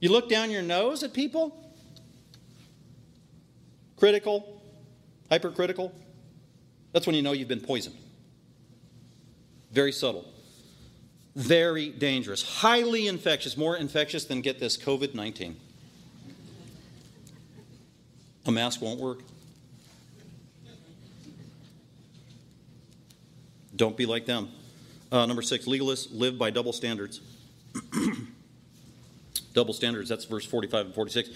Speaker 2: You look down your nose at people, critical, hypercritical, that's when you know you've been poisoned. Very subtle. Very dangerous. Highly infectious. More infectious than, get this, COVID 19. A mask won't work. Don't be like them. Uh, number six, legalists live by double standards. double standards. That's verse 45 and 46.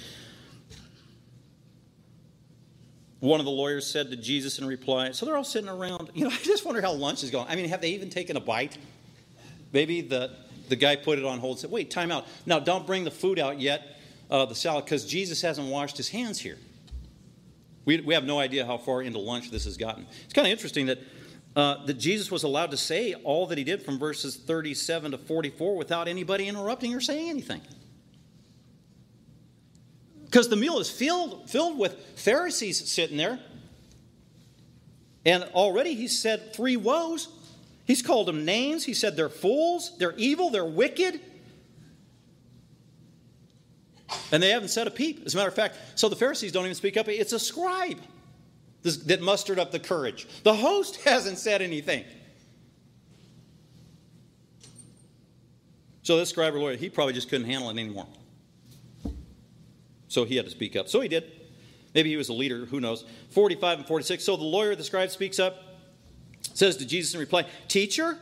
Speaker 2: One of the lawyers said to Jesus in reply, so they're all sitting around. You know, I just wonder how lunch is going. I mean, have they even taken a bite? Maybe the, the guy put it on hold and said, wait, time out. Now, don't bring the food out yet, uh, the salad, because Jesus hasn't washed his hands here. We, we have no idea how far into lunch this has gotten. It's kind of interesting that, uh, that Jesus was allowed to say all that he did from verses 37 to 44 without anybody interrupting or saying anything. Because the meal is filled, filled with Pharisees sitting there. And already he said three woes. He's called them names. He said they're fools, they're evil, they're wicked. And they haven't said a peep. As a matter of fact, so the Pharisees don't even speak up. It's a scribe that mustered up the courage. The host hasn't said anything. So this scribe or lawyer, he probably just couldn't handle it anymore. So he had to speak up. So he did. Maybe he was a leader, who knows. 45 and 46. So the lawyer, the scribe, speaks up, says to Jesus in reply, Teacher,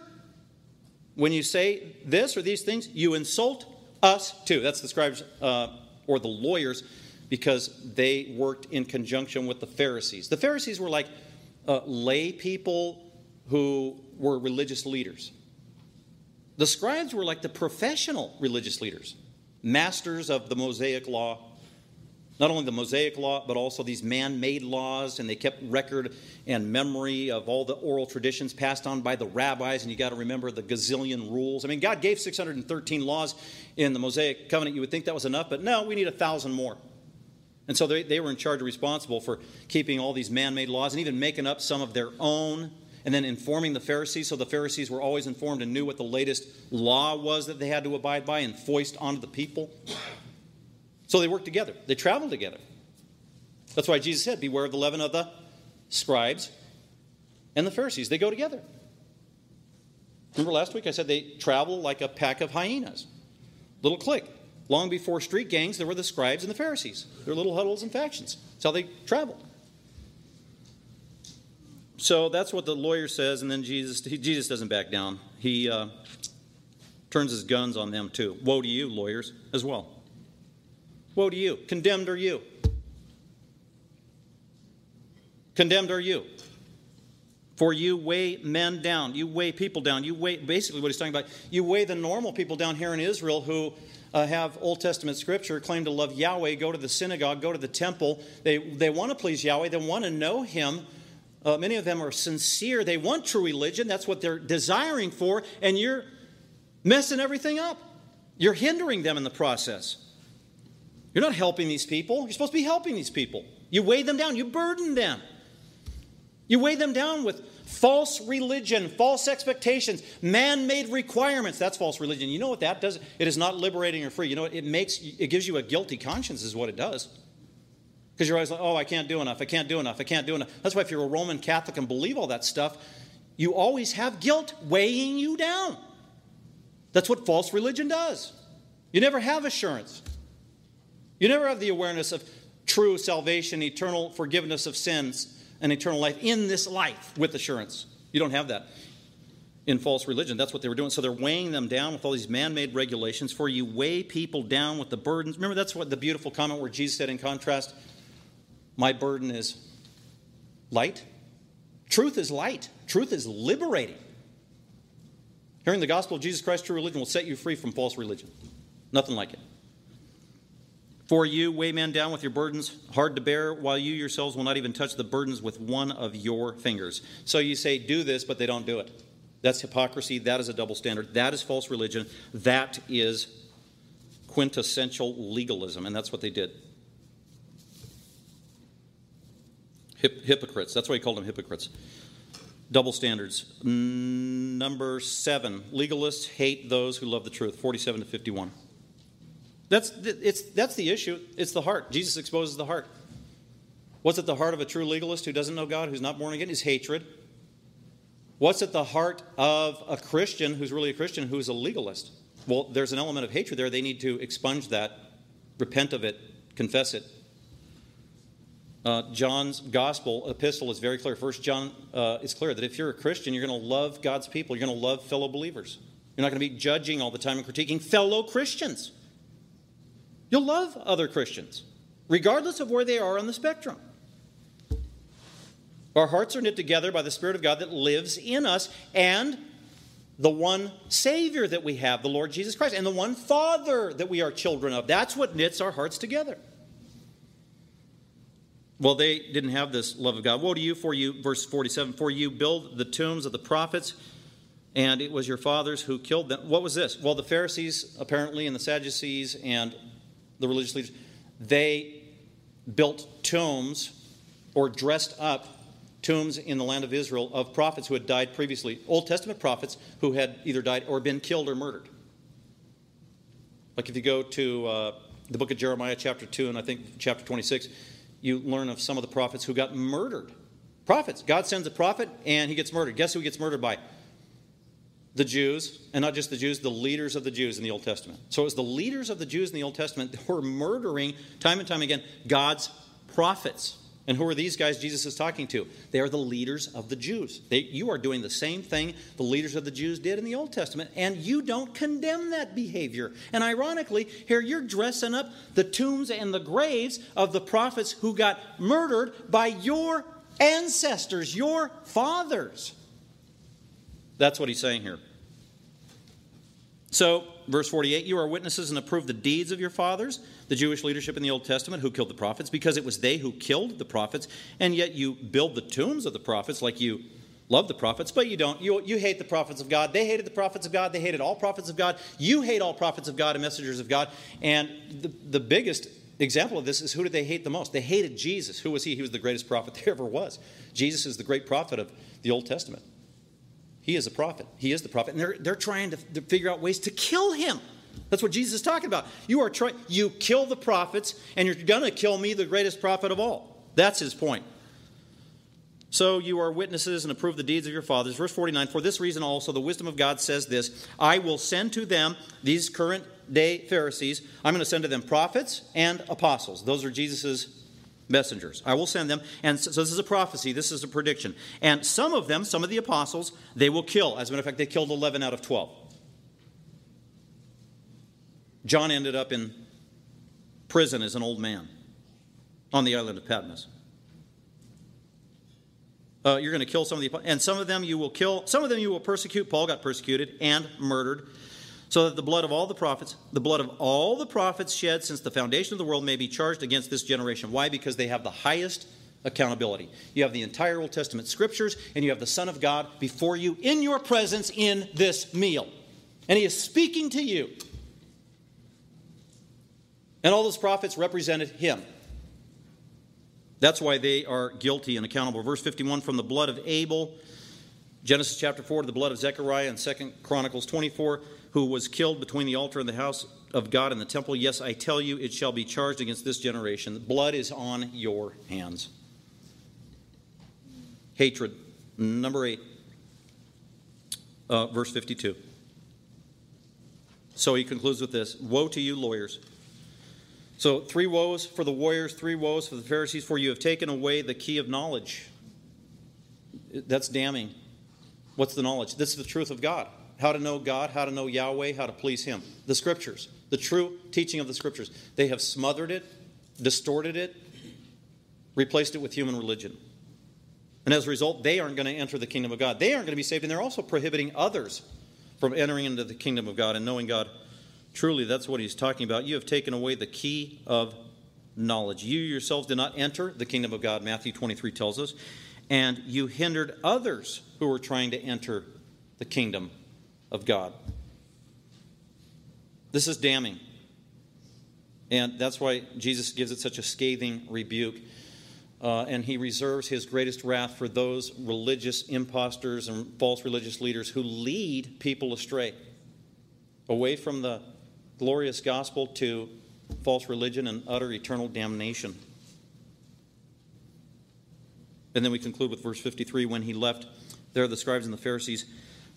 Speaker 2: when you say this or these things, you insult us too. That's the scribes uh, or the lawyers because they worked in conjunction with the Pharisees. The Pharisees were like uh, lay people who were religious leaders. The scribes were like the professional religious leaders, masters of the Mosaic law not only the Mosaic law, but also these man made laws, and they kept record and memory of all the oral traditions passed on by the rabbis, and you got to remember the gazillion rules. I mean, God gave 613 laws in the Mosaic covenant. You would think that was enough, but no, we need a thousand more. And so they, they were in charge responsible for keeping all these man made laws and even making up some of their own and then informing the Pharisees so the Pharisees were always informed and knew what the latest law was that they had to abide by and foist onto the people. So they worked together, they traveled together. That's why Jesus said, Beware of the leaven of the scribes and the Pharisees. They go together. Remember last week I said they travel like a pack of hyenas. Little clique. Long before street gangs, there were the scribes and the Pharisees. Their little huddles and factions. That's how they traveled. So that's what the lawyer says, and then Jesus, he, Jesus doesn't back down. He uh, turns his guns on them too. Woe to you, lawyers, as well. Woe to you. Condemned are you. Condemned are you. For you weigh men down. You weigh people down. You weigh, basically, what he's talking about, you weigh the normal people down here in Israel who uh, have Old Testament scripture, claim to love Yahweh, go to the synagogue, go to the temple. They, they want to please Yahweh, they want to know Him. Uh, many of them are sincere. They want true religion. That's what they're desiring for. And you're messing everything up. You're hindering them in the process. You're not helping these people. You're supposed to be helping these people. You weigh them down, you burden them. You weigh them down with false religion, false expectations, man made requirements. That's false religion. You know what that does? It is not liberating or free. You know what? It makes, it gives you a guilty conscience, is what it does. Because you're always like, oh, I can't do enough, I can't do enough, I can't do enough. That's why if you're a Roman Catholic and believe all that stuff, you always have guilt weighing you down. That's what false religion does. You never have assurance. You never have the awareness of true salvation, eternal forgiveness of sins, and eternal life in this life with assurance. You don't have that in false religion. That's what they were doing. So they're weighing them down with all these man made regulations. For you weigh people down with the burdens. Remember, that's what the beautiful comment where Jesus said, in contrast, My burden is light. Truth is light, truth is liberating. Hearing the gospel of Jesus Christ, true religion, will set you free from false religion. Nothing like it. For you, weigh men down with your burdens, hard to bear, while you yourselves will not even touch the burdens with one of your fingers. So you say, do this, but they don't do it. That's hypocrisy. That is a double standard. That is false religion. That is quintessential legalism, and that's what they did. Hip- hypocrites. That's why he called them hypocrites. Double standards. Number seven, legalists hate those who love the truth. 47 to 51. That's, it's, that's the issue. It's the heart. Jesus exposes the heart. What's at the heart of a true legalist who doesn't know God, who's not born again? Is hatred. What's at the heart of a Christian who's really a Christian who's a legalist? Well, there's an element of hatred there. They need to expunge that, repent of it, confess it, uh, John's gospel epistle is very clear. First John uh, is clear that if you're a Christian, you're going to love God's people. You're going to love fellow believers. You're not going to be judging all the time and critiquing fellow Christians. You'll love other Christians, regardless of where they are on the spectrum. Our hearts are knit together by the Spirit of God that lives in us and the one Savior that we have, the Lord Jesus Christ, and the one Father that we are children of. That's what knits our hearts together. Well, they didn't have this love of God. Woe to you, for you, verse 47, for you build the tombs of the prophets, and it was your fathers who killed them. What was this? Well, the Pharisees, apparently, and the Sadducees and the religious leaders, they built tombs or dressed up tombs in the land of Israel of prophets who had died previously, Old Testament prophets who had either died or been killed or murdered. Like if you go to uh, the book of Jeremiah, chapter 2, and I think chapter 26, you learn of some of the prophets who got murdered. Prophets. God sends a prophet and he gets murdered. Guess who he gets murdered by? The Jews, and not just the Jews, the leaders of the Jews in the Old Testament. So it was the leaders of the Jews in the Old Testament that were murdering, time and time again, God's prophets. And who are these guys Jesus is talking to? They are the leaders of the Jews. They, you are doing the same thing the leaders of the Jews did in the Old Testament, and you don't condemn that behavior. And ironically, here you're dressing up the tombs and the graves of the prophets who got murdered by your ancestors, your fathers. That's what he's saying here. So, verse 48 You are witnesses and approve the deeds of your fathers, the Jewish leadership in the Old Testament who killed the prophets, because it was they who killed the prophets, and yet you build the tombs of the prophets like you love the prophets, but you don't. You, you hate the prophets of God. They hated the prophets of God. They hated all prophets of God. You hate all prophets of God and messengers of God. And the, the biggest example of this is who did they hate the most? They hated Jesus. Who was he? He was the greatest prophet there ever was. Jesus is the great prophet of the Old Testament. He is a prophet. He is the prophet. And they're, they're trying to, to figure out ways to kill him. That's what Jesus is talking about. You are trying, you kill the prophets, and you're going to kill me, the greatest prophet of all. That's his point. So you are witnesses and approve the deeds of your fathers. Verse 49 For this reason also, the wisdom of God says this I will send to them, these current day Pharisees, I'm going to send to them prophets and apostles. Those are Jesus' messengers. I will send them. And so, this is a prophecy, this is a prediction. And some of them, some of the apostles, they will kill. As a matter of fact, they killed 11 out of 12. John ended up in prison as an old man on the island of Patmos. Uh, you're going to kill some of the, and some of them you will kill, some of them you will persecute. Paul got persecuted and murdered so that the blood of all the prophets, the blood of all the prophets shed since the foundation of the world may be charged against this generation. Why? Because they have the highest accountability. You have the entire Old Testament scriptures, and you have the Son of God before you in your presence in this meal. And He is speaking to you. And all those prophets represented Him. That's why they are guilty and accountable. Verse 51 from the blood of Abel, Genesis chapter 4 to the blood of Zechariah, and 2 Chronicles 24 who was killed between the altar and the house of God and the temple. Yes, I tell you, it shall be charged against this generation. Blood is on your hands. Hatred. Number eight, uh, verse 52. So he concludes with this Woe to you, lawyers. So, three woes for the warriors, three woes for the Pharisees, for you have taken away the key of knowledge. That's damning. What's the knowledge? This is the truth of God how to know God, how to know Yahweh, how to please Him. The Scriptures, the true teaching of the Scriptures. They have smothered it, distorted it, replaced it with human religion. And as a result, they aren't going to enter the kingdom of God. They aren't going to be saved, and they're also prohibiting others from entering into the kingdom of God and knowing God. Truly, that's what he's talking about. You have taken away the key of knowledge. You yourselves did not enter the kingdom of God, Matthew 23 tells us, and you hindered others who were trying to enter the kingdom of God. This is damning. And that's why Jesus gives it such a scathing rebuke. Uh, and he reserves his greatest wrath for those religious impostors and false religious leaders who lead people astray away from the glorious gospel to false religion and utter eternal damnation. And then we conclude with verse 53 when he left, there the scribes and the Pharisees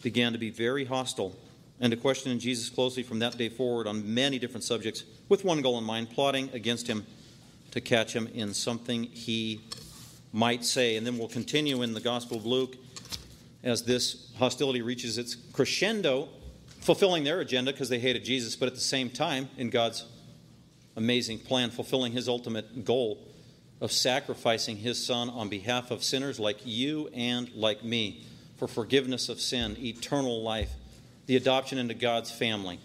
Speaker 2: began to be very hostile and to question Jesus closely from that day forward on many different subjects, with one goal in mind plotting against him to catch him in something he might say. And then we'll continue in the Gospel of Luke as this hostility reaches its crescendo, fulfilling their agenda because they hated Jesus, but at the same time, in God's amazing plan, fulfilling his ultimate goal of sacrificing his son on behalf of sinners like you and like me for forgiveness of sin, eternal life, the adoption into God's family,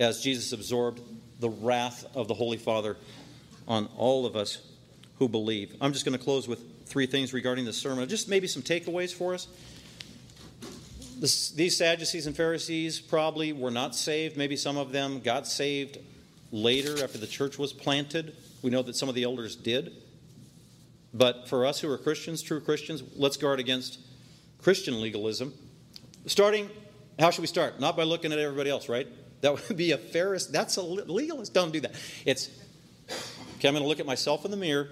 Speaker 2: as Jesus absorbed the wrath of the Holy Father on all of us who believe. I'm just going to close with three things regarding this sermon, just maybe some takeaways for us. This, these Sadducees and Pharisees probably were not saved. Maybe some of them got saved later after the church was planted. We know that some of the elders did. But for us who are Christians, true Christians, let's guard against Christian legalism. Starting, how should we start? Not by looking at everybody else, right? That would be a Pharisee. That's a legalist. Don't do that. It's, okay, I'm going to look at myself in the mirror,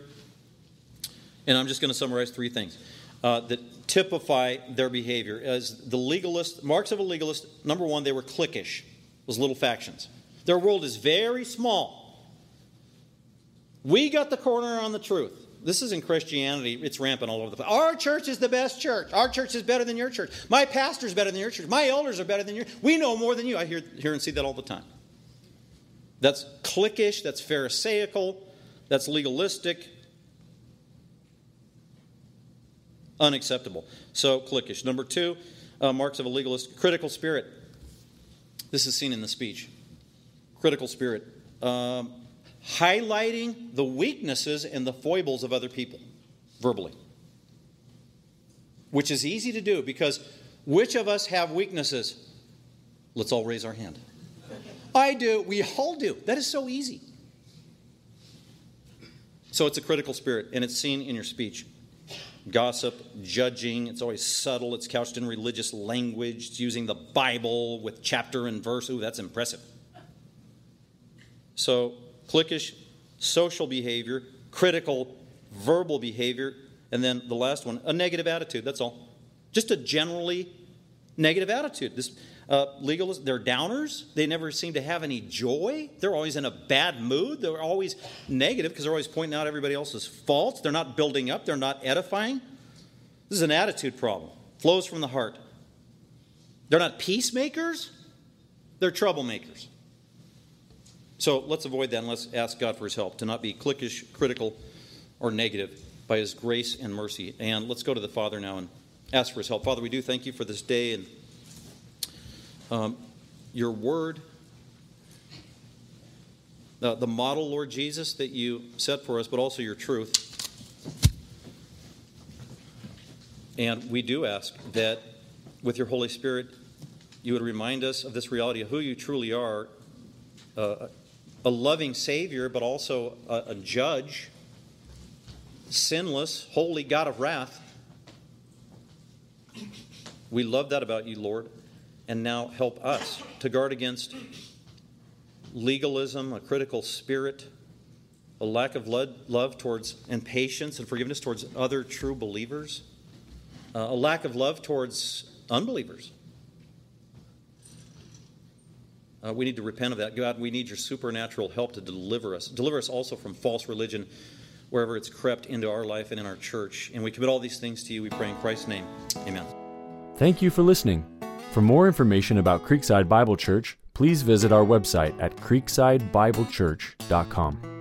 Speaker 2: and I'm just going to summarize three things uh, that typify their behavior. As the legalist, marks of a legalist, number one, they were cliquish, those little factions. Their world is very small. We got the corner on the truth. This is in Christianity, it's rampant all over the place. Our church is the best church. Our church is better than your church. My pastor is better than your church. My elders are better than your. We know more than you. I hear, hear and see that all the time. That's cliquish, that's Pharisaical, that's legalistic. Unacceptable. So, cliquish. Number two, uh, marks of a legalist, critical spirit. This is seen in the speech. Critical spirit. Um, highlighting the weaknesses and the foibles of other people verbally. Which is easy to do because which of us have weaknesses? Let's all raise our hand. I do. We all do. That is so easy. So it's a critical spirit, and it's seen in your speech. Gossip, judging, it's always subtle, it's couched in religious language, it's using the Bible with chapter and verse. Ooh, that's impressive. So cliquish social behavior, critical verbal behavior, and then the last one, a negative attitude. That's all. Just a generally negative attitude. This uh, legalists, they're downers. They never seem to have any joy. They're always in a bad mood. They're always negative because they're always pointing out everybody else's faults. They're not building up. They're not edifying. This is an attitude problem. Flows from the heart. They're not peacemakers. They're troublemakers. So let's avoid that and let's ask God for his help to not be cliquish, critical, or negative by his grace and mercy. And let's go to the Father now and ask for his help. Father, we do thank you for this day and um, your word, the, the model, Lord Jesus, that you set for us, but also your truth. And we do ask that with your Holy Spirit, you would remind us of this reality of who you truly are uh, a loving Savior, but also a, a judge, sinless, holy God of wrath. We love that about you, Lord. And now help us to guard against legalism, a critical spirit, a lack of love towards and patience and forgiveness towards other true believers, uh, a lack of love towards unbelievers. Uh, we need to repent of that. God, we need your supernatural help to deliver us. Deliver us also from false religion wherever it's crept into our life and in our church. And we commit all these things to you. We pray in Christ's name. Amen.
Speaker 1: Thank you for listening. For more information about Creekside Bible Church, please visit our website at creeksidebiblechurch.com.